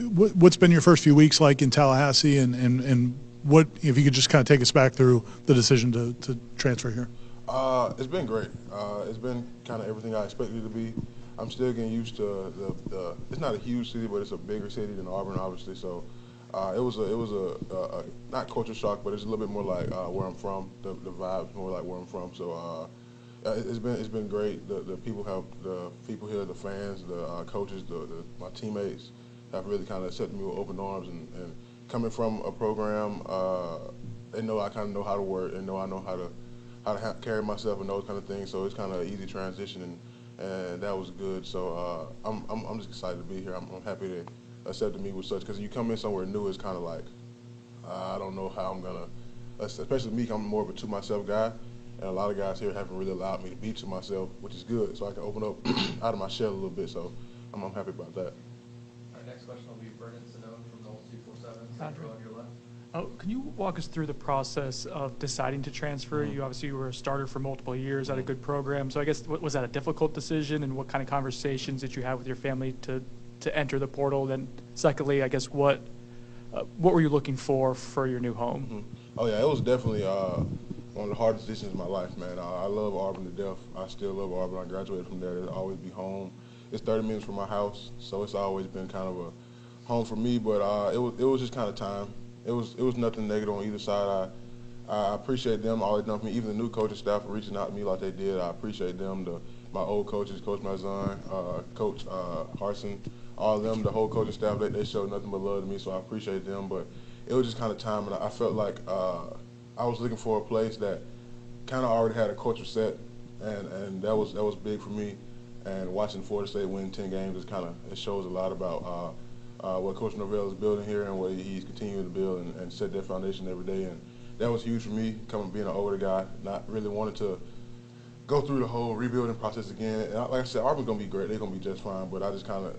what, what's been your first few weeks like in Tallahassee, and, and, and what if you could just kind of take us back through the decision to, to transfer here? Uh, it's been great. Uh, it's been kind of everything I expected it to be. I'm still getting used to the, the. It's not a huge city, but it's a bigger city than Auburn, obviously. So uh, it was a it was a, a, a not culture shock, but it's a little bit more like uh, where I'm from. The the vibes more like where I'm from. So. Uh, uh, it- it's been it's been great. The the people have the people here, the fans, the coaches, the, the my teammates have really kind of accepted me with open arms. And, and coming from a program, uh, they know I kind of know how to work. and know I know how to how to ha- carry myself and those kind of things. So it's kind of an easy transition, and, and that was good. So uh, I'm, I'm I'm just excited to be here. I'm, I'm happy they accepted me with such because you come in somewhere new, it's kind of like uh, I don't know how I'm gonna, especially me. I'm more of a to myself guy, and a lot of guys here haven't really allowed me to be to myself, which is good. So I can open up out of my shell a little bit. So I'm, I'm happy about that. Our question will be Brendan Sonnone from Noles 247, Andre. Central on your left. Oh, can you walk us through the process of deciding to transfer? You obviously you were a starter for multiple years at a good program. So I guess was that a difficult decision, and what kind of conversations did you have with your family to to enter the portal? Then, secondly, I guess what uh, what were you looking for for your new home? Oh yeah, it was definitely uh, one of the hardest decisions in my life, man. I, I love Auburn to death. I still love Auburn. I graduated from there. It'll always be home. It's 30 minutes from my house, so it's always been kind of a home for me. But uh, it was it was just kind of time. It was it was nothing negative on either side. I I appreciate them all they've done for me. Even the new coaching staff for reaching out to me like they did. I appreciate them. The my old coaches, Coach Malzahn, uh, Coach uh, Harsin, all of them, the whole coaching staff, they, they showed nothing but love to me. So I appreciate them. But it was just kind of time, and I felt like uh, I was looking for a place that kind of already had a culture set, and, and that was that was big for me. And watching Florida State win 10 games is kind of it shows a lot about uh, uh, what Coach Norvell is building here and what he's continuing to build and, and set that foundation every day. And that was huge for me, coming being an older guy, not really wanting to go through the whole rebuilding process again. And like I said, Auburn's gonna be great; they're gonna be just fine. But I just kind of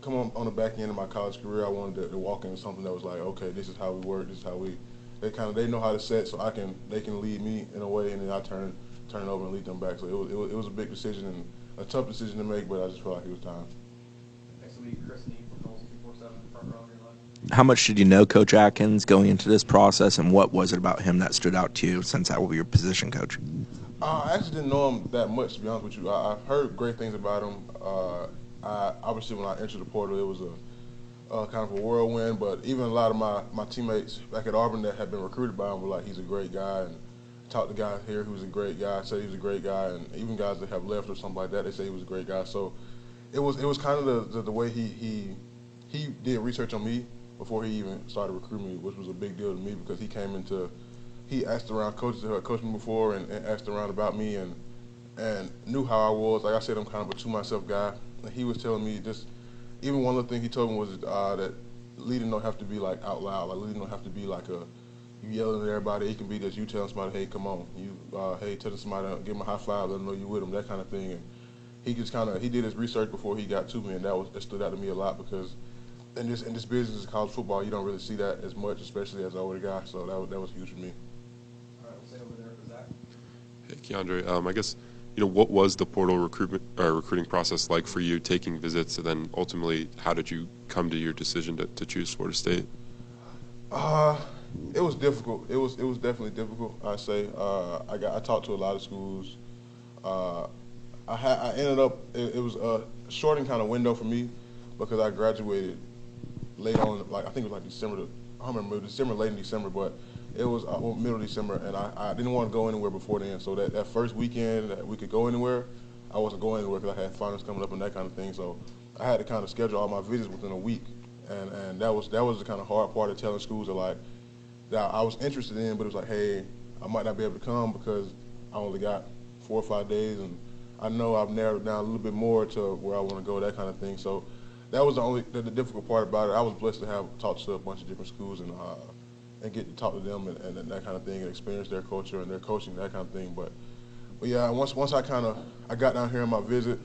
come on on the back end of my college career. I wanted to, to walk into something that was like, okay, this is how we work. This is how we. They kind of they know how to set, so I can they can lead me in a way, and then I turn turn it over and lead them back. So it was it was, it was a big decision and a tough decision to make, but I just felt like it was time. Next will Chris Nee from Noles 247, front row on your left. How much did you know Coach Atkins going into this process, and what was it about him that stood out to you since that will be your position coach? Uh, I actually didn't know him that much, to be honest with you. I, I've heard great things about him. Uh, I, obviously, when I entered the portal, it was a uh, kind of a whirlwind. But even a lot of my, my teammates back at Auburn that had been recruited by him were like, he's a great guy. And talked to guys here who was a great guy, said he was a great guy. And even guys that have left or something like that, they say he was a great guy. So it was it was kind of the, the, the way he, he he did research on me before he even started recruiting me, which was a big deal to me because he came into he asked around coaches who had coached me before and, and asked around about me and and knew how I was. Like I said, I'm kind of a to myself guy. And he was telling me just even one little thing he told me was uh, that leading don't have to be like out loud. Like leading don't have to be like a you yelling at everybody. It can be just you telling somebody, hey, come on. You uh, hey, telling somebody, give them a high five, let them know you with them, that kind of thing. And he just kind of he did his research before he got to me, and that was that stood out to me a lot because in this in this business of college football, you don't really see that as much, especially as an older guy. So that was, that was huge for me. All right, we'll stay over there for Zach. Hey, Keiondre, um, I guess, you know, what was the portal recruitment uh, recruiting process like for you, taking visits, and then ultimately, how did you come to your decision to, to choose Florida State? Uh, it was difficult. It was it was definitely difficult. I say uh, I got I talked to a lot of schools. Uh, I I ended up it, it was a shorting kind of window for me because I graduated late on, like I think it was like December. To, I don't remember December, late in December, but it was uh, well, middle of December, and I, I didn't want to go anywhere before then. So that, that first weekend that we could go anywhere, I wasn't going anywhere because I had finals coming up and that kind of thing. So I had to kind of schedule all my visits within a week, and and that was that was the kind of hard part of telling schools that like that I was interested in, but it was like, hey, I might not be able to come because I only got four or five days, and I know I've narrowed down a little bit more to where I want to go, that kind of thing. So that was the only the, the difficult part about it. I was blessed to have talked to a bunch of different schools and uh, and get to talk to them and, and, that kind of thing and experience their culture and their coaching, that kind of thing. But but yeah, once once I kind of I got down here on my visit,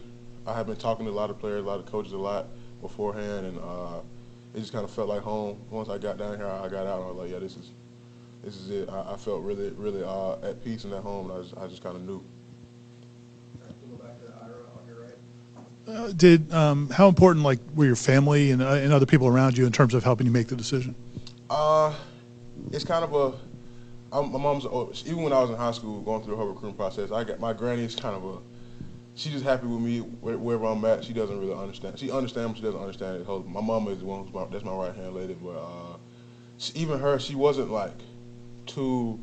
I have been talking to a lot of players, a lot of coaches, a lot beforehand, and uh, it just kind of felt like home. Once I got down here, I got out I was like, yeah, this is this is it. I, I felt really really uh, at peace and at home, and I just I just kind of knew. Uh, did um, how important like were your family and, uh, and other people around you in terms of helping you make the decision? Uh, it's kind of a. I'm, my mom's oh, even when I was in high school going through her recruiting process. I got my granny is kind of a. She's just happy with me where, wherever I'm at. She doesn't really understand. She understands, she doesn't understand it. My mama is the one who's my, that's my right hand lady. But uh, she, even her, she wasn't like too.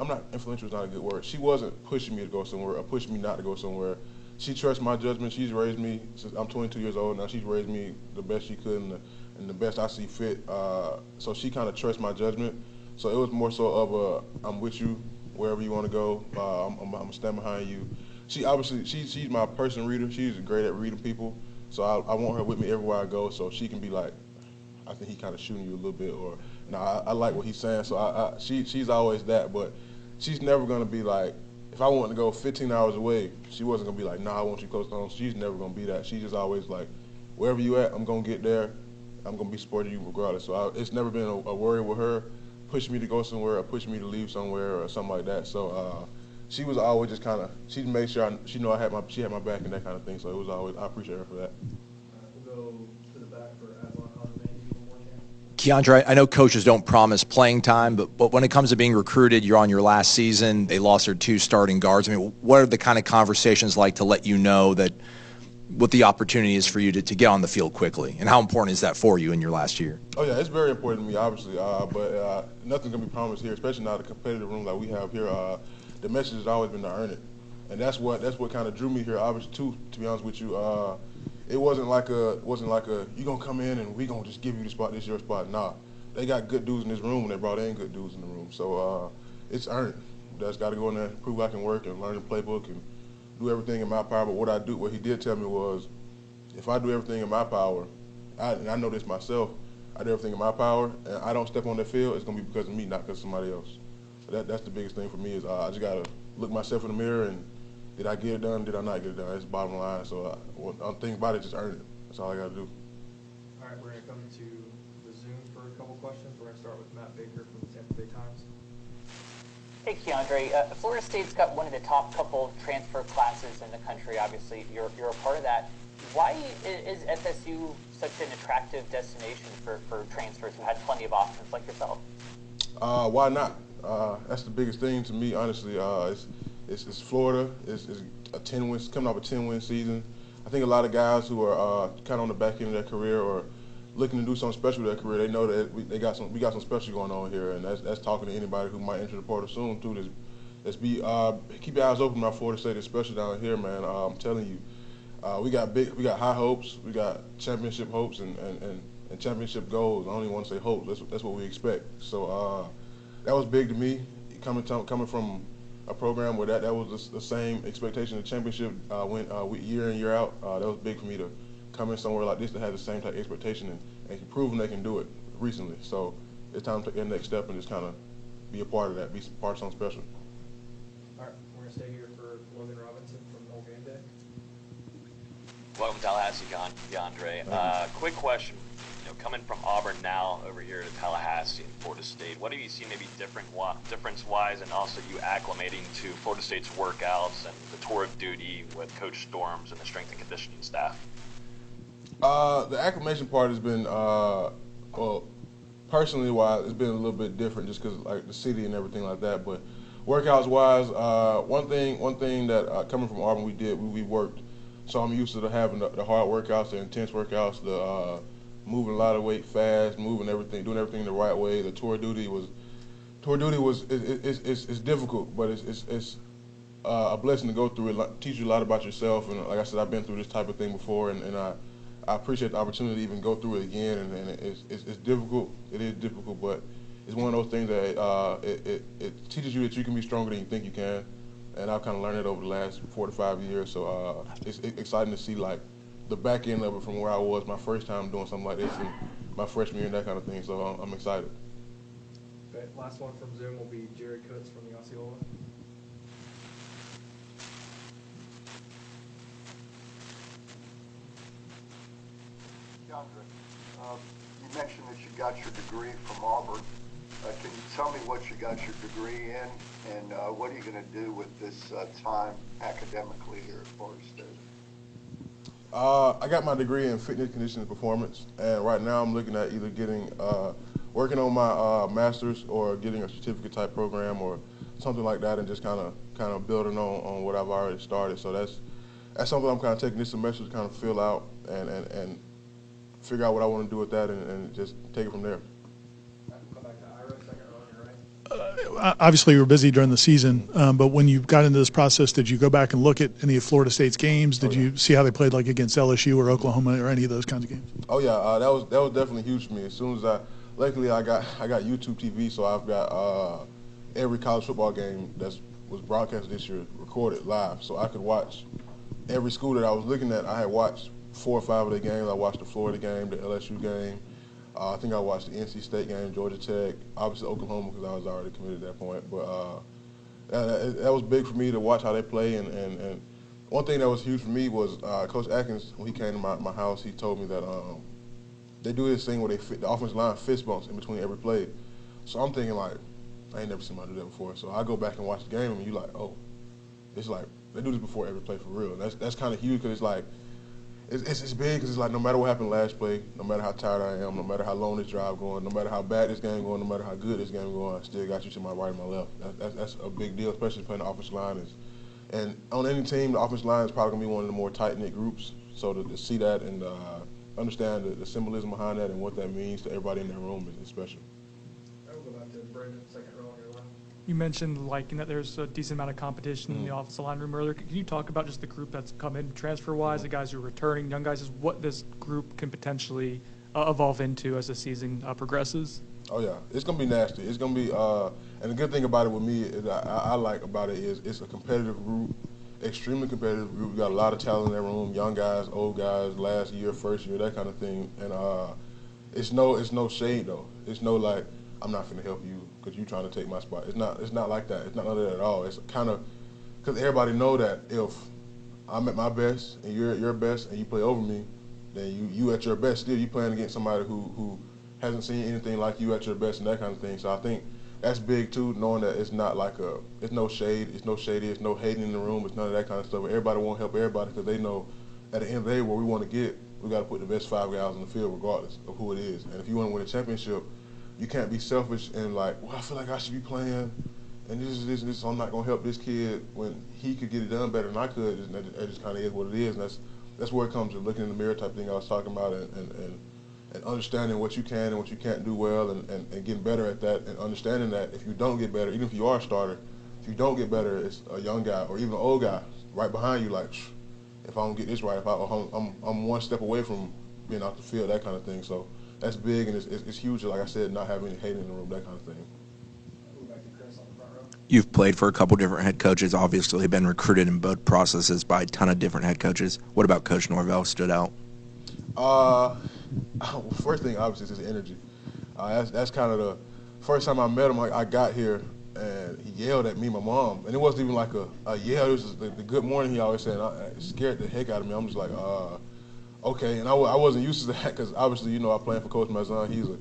I'm not influential is not a good word. She wasn't pushing me to go somewhere or pushing me not to go somewhere she trusts my judgment. She's raised me since I'm 22 years old now. She's raised me the best she could and the, and the best I see fit. Uh, so she kind of trusts my judgment. So it was more so of a I'm with you wherever you want to go. Uh, I'm, I'm, I'm stand behind you. She obviously she, she's my person reader. She's great at reading people. So I, I want her with me everywhere I go. So she can be like, I think he kind of shooting you a little bit, or no, nah, I, I, like what he's saying. So I, I, she she's always that, but she's never gonna be like if I wanted to go 15 hours away, she wasn't gonna be like, nah, I want you close to home. She's never gonna be that. She's just always like, wherever you at, I'm gonna get there. I'm gonna be supporting you regardless. So I, it's never been a, a, worry with her pushing me to go somewhere or pushing me to leave somewhere or something like that. So uh, she was always just kind of she made sure I, she know I had my she had my back and that kind of thing. So it was always I appreciate her for that. we'll go to the back for Aslan Keiondre, I know coaches don't promise playing time, but, but when it comes to being recruited, you're on your last season. They lost their two starting guards. I mean, what are the kind of conversations like to let you know that what the opportunity is for you to, to get on the field quickly? And how important is that for you in your last year? Oh, yeah, it's very important to me, obviously. Uh, but uh, nothing's going to be promised here, especially not a competitive room like we have here. Uh, the message has always been to earn it. And that's what that's what kind of drew me here, obviously, too, to be honest with you. Uh, it wasn't like a wasn't like a you gonna come in and we gonna just give you the spot. This your spot. Nah, they got good dudes in this room and they brought in good dudes in the room. So uh, it's earned. That's got to go in there, prove I can work and learn the playbook and do everything in my power. But what I do, what he did tell me was, if I do everything in my power, I, and I know this myself, I do everything in my power, and I don't step on the field, it's gonna be because of me, not because of somebody else. So that, that's the biggest thing for me is uh, I just gotta look myself in the mirror and did I get it done? Did I not get it done? That's the bottom line. So I, well, I'm thinking about it, just earn it. That's all I got to do. All right, we're going to come to the Zoom for a couple questions. We're going to start with Matt Baker from the Tampa Bay Times. Hey, Keiondre. Uh, Florida State's got one of the top couple transfer classes in the country. Obviously, you're, you're a part of that. Why is FSU such an attractive destination for, for transfers who had plenty of options like yourself? Uh, why not? Uh, that's the biggest thing to me, honestly. Uh, it's, it's, it's Florida. It's, it's a 10 win, coming off a 10 win season. I think a lot of guys who are uh, kind of on the back end of their career or looking to do something special with their career, they know that we, they got some, we got some special going on here, and that's, that's talking to anybody who might enter the portal soon too. Let's, let's be uh, keep your eyes open about Florida State, especially down here, man. Uh, I'm telling you, uh, we got big, we got high hopes, we got championship hopes and, and, and, and championship goals. I don't even want to say hope. That's that's what we expect. So that was big to me coming to, coming from a program where that, that was the, the same expectation. The championship uh, went uh, year in year out. Uh, that was big for me to come in somewhere like this that had the same type of expectation and, and proven they can do it recently. So it's time to take the next step and just kind of be a part of that, be part of something special. All right, we're gonna stay here for Logan Robinson from Old Game Day. Welcome to Tallahassee, Keiondre. Uh, quick question coming from Auburn now over here to Tallahassee and Florida State, what have you seen maybe different difference-wise, and also you acclimating to Florida State's workouts and the tour of duty with Coach Storms and the strength and conditioning staff? Uh, the acclimation part has been, uh, well, personally, wise, it's been a little bit different just because like the city and everything like that. But workouts wise, uh, one thing one thing that uh, coming from Auburn we did we, we worked. So I'm used to the, having the, the hard workouts, the intense workouts, the uh, moving a lot of weight fast, moving everything, doing everything the right way. The tour duty was tour duty was is is is difficult, but it's it's, it's uh, a blessing to go through it. Teach you a lot about yourself, and like I said, I've been through this type of thing before, and, and I I appreciate the opportunity to even go through it again. And, and it's, it's, it's difficult. It is difficult, but it's one of those things that uh, it, it, it teaches you that you can be stronger than you think you can. And I've kind of learned it over the last four to five years. So uh, it's, it's exciting to see like the back end of it from where I was my first time doing something like this and my freshman year and that kind of thing. So I'm, I'm excited. Okay, last one from Zoom will be Jared Kutz from the Osceola. DeAndre, uh, you mentioned that you got your degree from Auburn. Uh, can you tell me what you got your degree in, and uh, what are you going to do with this uh, time academically here at Florida State? Uh, I got my degree in fitness, conditioning, performance, and right now I'm looking at either getting uh, working on my uh, master's or getting a certificate type program or something like that, and just kind of kind of building on, on what I've already started. So that's that's something I'm kind of taking this semester to kind of fill out and, and, and figure out what I want to do with that and, and just take it from there. Uh, obviously, you were busy during the season, um, but when you got into this process, did you go back and look at any of Florida State's games? Did Oh, yeah. you see how they played, like against LSU or Oklahoma or any of those kinds of games? Oh yeah, uh, that was that was definitely huge for me. As soon as I, luckily I got I got YouTube TV, so I've got uh, every college football game that was broadcast this year recorded live, so I could watch every school that I was looking at. I had watched four or five of the games. I watched the Florida game, the LSU game. Uh, I think I watched the NC State game, Georgia Tech, obviously Oklahoma because I was already committed at that point. But uh, that, that was big for me to watch how they play. And, and, and one thing that was huge for me was uh, Coach Atkins, when he came to my, my house, he told me that um, they do this thing where they fit, the offensive line fist bumps in between every play. So I'm thinking like, I ain't never seen somebody do that before. So I go back and watch the game, and you're like, oh, it's like they do this before every play for real. And that's that's kind of huge because it's like it's, it's, it's big because it's like no matter what happened last play, no matter how tired I am, no matter how long this drive going, no matter how bad this game going, no matter how good this game going, I still got you to my right and my left. That, that, that's a big deal, especially playing the offensive line. Is, and on any team, the offensive line is probably gonna be one of the more tight knit groups. So to, to see that and uh, understand the, the symbolism behind that and what that means to everybody in that room is, is special. You mentioned liking that there's a decent amount of competition in the offensive line room earlier. Can you talk about just the group that's come in transfer-wise, the guys who are returning, young guys, is what this group can potentially uh, evolve into as the season uh, progresses? Oh yeah, it's gonna be nasty. It's gonna be, uh, and the good thing about it with me, is I, I I like about it is it's a competitive group, extremely competitive group. We got a lot of talent in that room, young guys, old guys, last year, first year, that kind of thing. And uh, it's no, it's no shade though. It's no like I'm not gonna help you because you're trying to take my spot. It's not, it's not like that. It's not like that at all. It's kind of because everybody know that if I'm at my best and you're at your best and you play over me, then you you at your best still you playing against somebody who who hasn't seen anything like you at your best and that kind of thing. So I think that's big too, knowing that it's not like a it's no shade, it's no shady, it's no hating in the room, it's none of that kind of stuff. Everybody want to help everybody because they know at the end of the day where we want to get, we got to put the best five guys on the field regardless of who it is. And if you want to win a championship, you can't be selfish and like, well, I feel like I should be playing. And this is this, this. I'm not gonna help this kid when he could get it done better than I could. And that, that just kind of is what it is. And that's that's where it comes to looking in the mirror type thing I was talking about, and, and, and, and understanding what you can and what you can't do well, and, and, and getting better at that, and understanding that if you don't get better, even if you are a starter, if you don't get better, it's a young guy or even an old guy right behind you. Like, if I don't get this right, if I'm, I'm, I'm one step away from being off the field, that kind of thing. So that's big and it's, it's, it's huge. Like I said, not having any hate in the room, that kind of thing. Go back to Chris on the front row. You've played for a couple different head coaches. Obviously, been recruited in both processes by a ton of different head coaches. What about Coach Norvell stood out? Uh, first thing obviously is his energy. Uh, that's that's kind of the first time I met him. Like I got here and he yelled at me, my mom, and it wasn't even like a, a yell. It was just the, the good morning he always said. And I, it scared the heck out of me. I'm just like, uh, okay. And I, I wasn't used to that because obviously you know I playing for Coach Malzahn. He's a,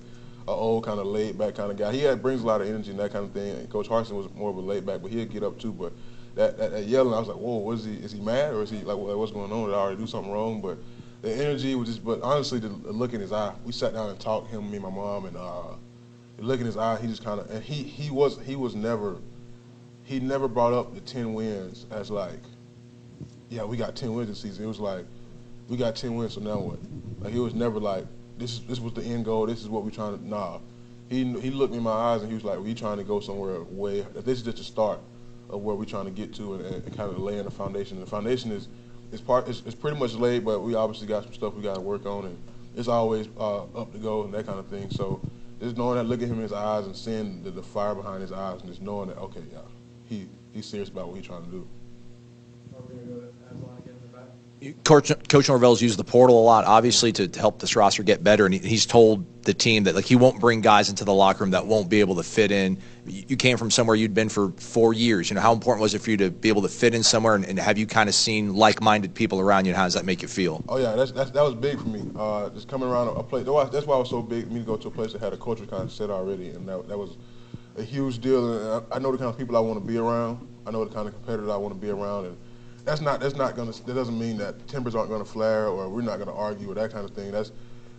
a old kind of laid back kind of guy. He had brings a lot of energy and that kind of thing. And Coach Harsin was more of a laid back, but he'd get up too. But that, that, that yelling, I was like, whoa, what is he? Is he mad or is he like, what's going on? Did I already do something wrong? But the energy was just, but honestly, the, the look in his eye. We sat down and talked, him, me, my mom, and uh, the look in his eye. He just kind of, and he he was he was never he never brought up the 10 wins as like, yeah, we got 10 wins this season. It was like, we got 10 wins, so now what? Like, it was never like, this, this was the end goal, this is what we're trying to, nah. He, he looked me in my eyes and he was like, we trying to go somewhere way, this is just a start of where we're trying to get to and, and kind of laying the foundation. And the foundation is, is part, it's, it's pretty much laid, but we obviously got some stuff we got to work on and it's always uh, up to go and that kind of thing. So just knowing that, looking him in his eyes and seeing the, the fire behind his eyes and just knowing that, okay, yeah, he, he's serious about what he's trying to do. Coach, Coach Norvell's used the portal a lot, obviously, to, to help this roster get better. And he, he's told the team that like he won't bring guys into the locker room that won't be able to fit in. You, you came from somewhere you'd been for four years. You know how important was it for you to be able to fit in somewhere? And, and have you kind of seen like-minded people around you? And how does that make you feel? Oh yeah, that's, that's that was big for me. Uh, just coming around a, place. That's why it was so big for me to go to a place that had a culture kind of set already, and that, that was a huge deal. And I, I know the kind of people I want to be around. I know the kind of competitors I want to be around, and that's not that's not gonna that doesn't mean that tempers aren't gonna flare or we're not gonna argue or that kind of thing. That's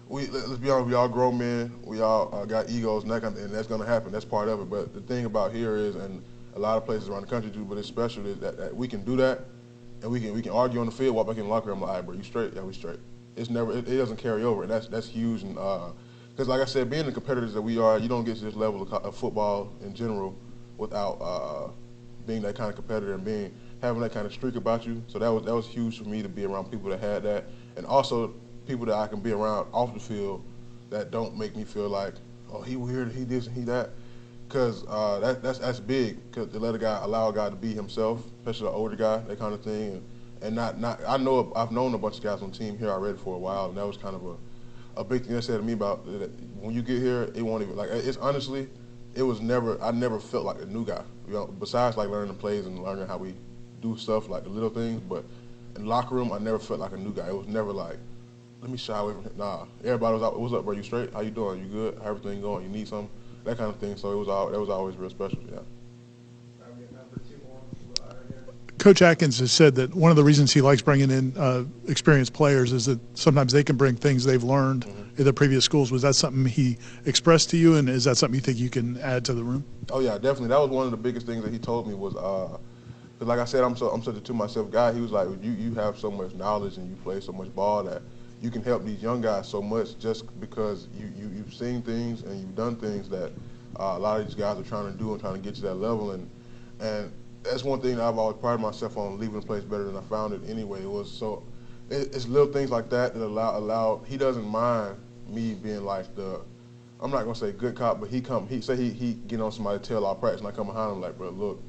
we let's be honest, we all grown men, we all uh, got egos and that kind of, and that's gonna happen. That's part of it. But the thing about here is, and a lot of places around the country do, but it's special that, that we can do that, and we can we can argue on the field, walk back in the locker room, I'm like, all right, bro, you straight? Yeah, we straight. It's never it, it doesn't carry over, and that's that's huge. And because like I said, being the competitors that we are, you don't get to this level of, of football in general without uh, being that kind of competitor and being having that kind of streak about you. So that was that was huge for me to be around people that had that, and also people that I can be around off the field that don't make me feel like, oh, he weird, he this and he that, because uh, that that's that's big. Cause to let a guy allow a guy to be himself, especially an older guy, that kind of thing, and, and not not I know I've known a bunch of guys on the team here already for a while, and that was kind of a a big thing they said to me about when you get here, it won't even like it's honestly, it was never I never felt like a new guy. You know, besides like learning the plays and learning how we do stuff like the little things, but in the locker room, I never felt like a new guy. It was never like, let me shy away from him. Nah, everybody was out. What's up, bro? You straight? How you doing? You good? How everything going? You need something? That kind of thing. So it was all that was always real special. Yeah. Coach Atkins has said that one of the reasons he likes bringing in uh, experienced players is that sometimes they can bring things they've learned Mm-hmm. in their previous schools. Was that something he expressed to you, and is that something you think you can add to the room? Oh yeah, definitely. That was one of the biggest things that he told me was, uh, 'cause like I said, I'm so I'm such a to myself guy. He was like, you you have so much knowledge and you play so much ball that you can help these young guys so much just because you, you you've seen things and you've done things that uh, a lot of these guys are trying to do and trying to get to that level and and that's one thing that I've always prided myself on leaving the place better than I found it anyway. It was so it, it's little things like that that allow allow he doesn't mind me being like the I'm not gonna say good cop, but he come he say he he get on somebody's tail all practice and I come behind him like, bro, look,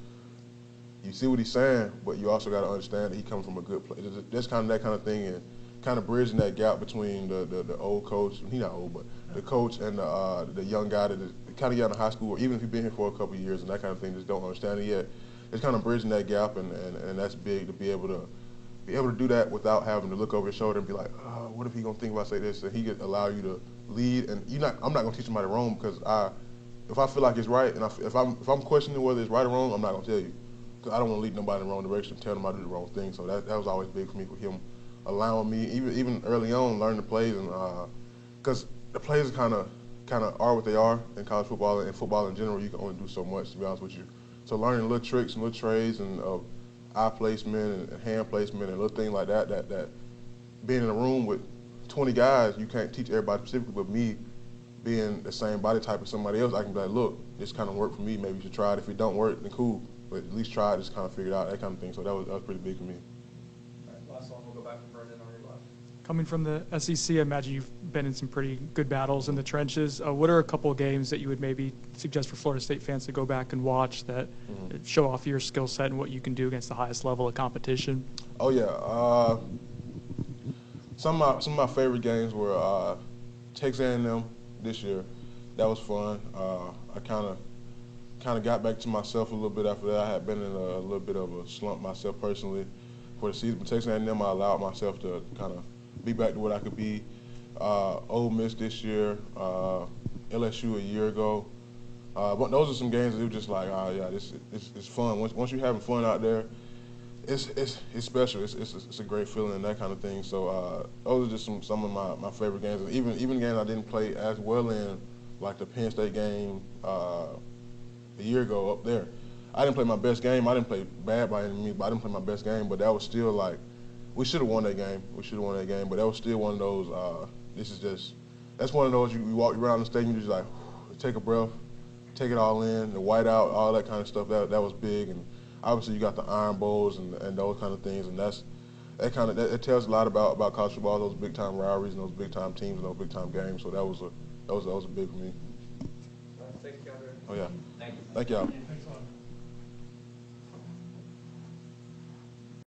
you see what he's saying, but you also got to understand that he comes from a good place. That's kind of that kind of thing, and kind of bridging that gap between the, the, the old coach, he not old, but the coach and the, uh, the young guy that is kind of got in high school, or even if he's been here for a couple years and that kind of thing, just don't understand it yet. It's kind of bridging that gap, and, and, and that's big to be able to be able to do that without having to look over your shoulder and be like, oh, what if he gonna think if I say this? And he could allow you to lead, and you not. I'm not gonna teach somebody wrong because I, if I feel like it's right, and I, if I'm if I'm questioning whether it's right or wrong, I'm not gonna tell you I don't want to lead nobody in the wrong direction, tell them I do the wrong thing. So that that was always big for me with him allowing me, even even early on, learn the plays, and because the plays kind of kind of are what they are in college football and football in general. You can only do so much, to be honest with you. So learning little tricks and little trades and uh, eye placement and hand placement and little things like that, that that being in a room with 20 guys, you can't teach everybody specifically, but me being the same body type as somebody else, I can be like, look, this kind of worked for me. Maybe you should try it. If it don't work, then cool. But at least try it, just kind of figure out, that kind of thing. So that was, that was pretty big for me. Last one, we'll go back to Brendan on your left. Coming from the SEC, I imagine you've been in some pretty good battles in the trenches. Uh, what are a couple of games that you would maybe suggest for Florida State fans to go back and watch that Mm-hmm. show off your skill set and what you can do against the highest level of competition? Oh yeah. Uh, some of my some of my favorite games were uh, Texas A&M this year. That was fun. Uh, I kind of kind of got back to myself a little bit after that. I had been in a, a little bit of a slump myself personally for the season. But Texas A&M, I allowed myself to kind of be back to what I could be. Uh, Ole Miss this year, uh, LSU a year ago. Uh, but those are some games that was just like, oh yeah, this it's, it's fun. Once once you're having fun out there, it's it's it's special. It's it's, it's a great feeling and that kind of thing. So uh, those are just some some of my, my favorite games. Even even games I didn't play as well in, like the Penn State game uh, a year ago up there. I didn't play my best game. I didn't play bad by any means, but I didn't play my best game. But that was still like, we should have won that game. We should have won that game. But that was still one of those. Uh, this is just, that's one of those. You, you walk around the stadium, you just like, take a breath, take it all in. The whiteout, all that kind of stuff. That that was big. And obviously you got the Iron Bowls and, and those kind of things. And that's that kind of that, it tells a lot about about college football. Those big time rivalries and those big time teams and those big time games. So that was a that was that was a big for me. Thank you, Keiondre. Oh yeah. Thank you. Thank y'all.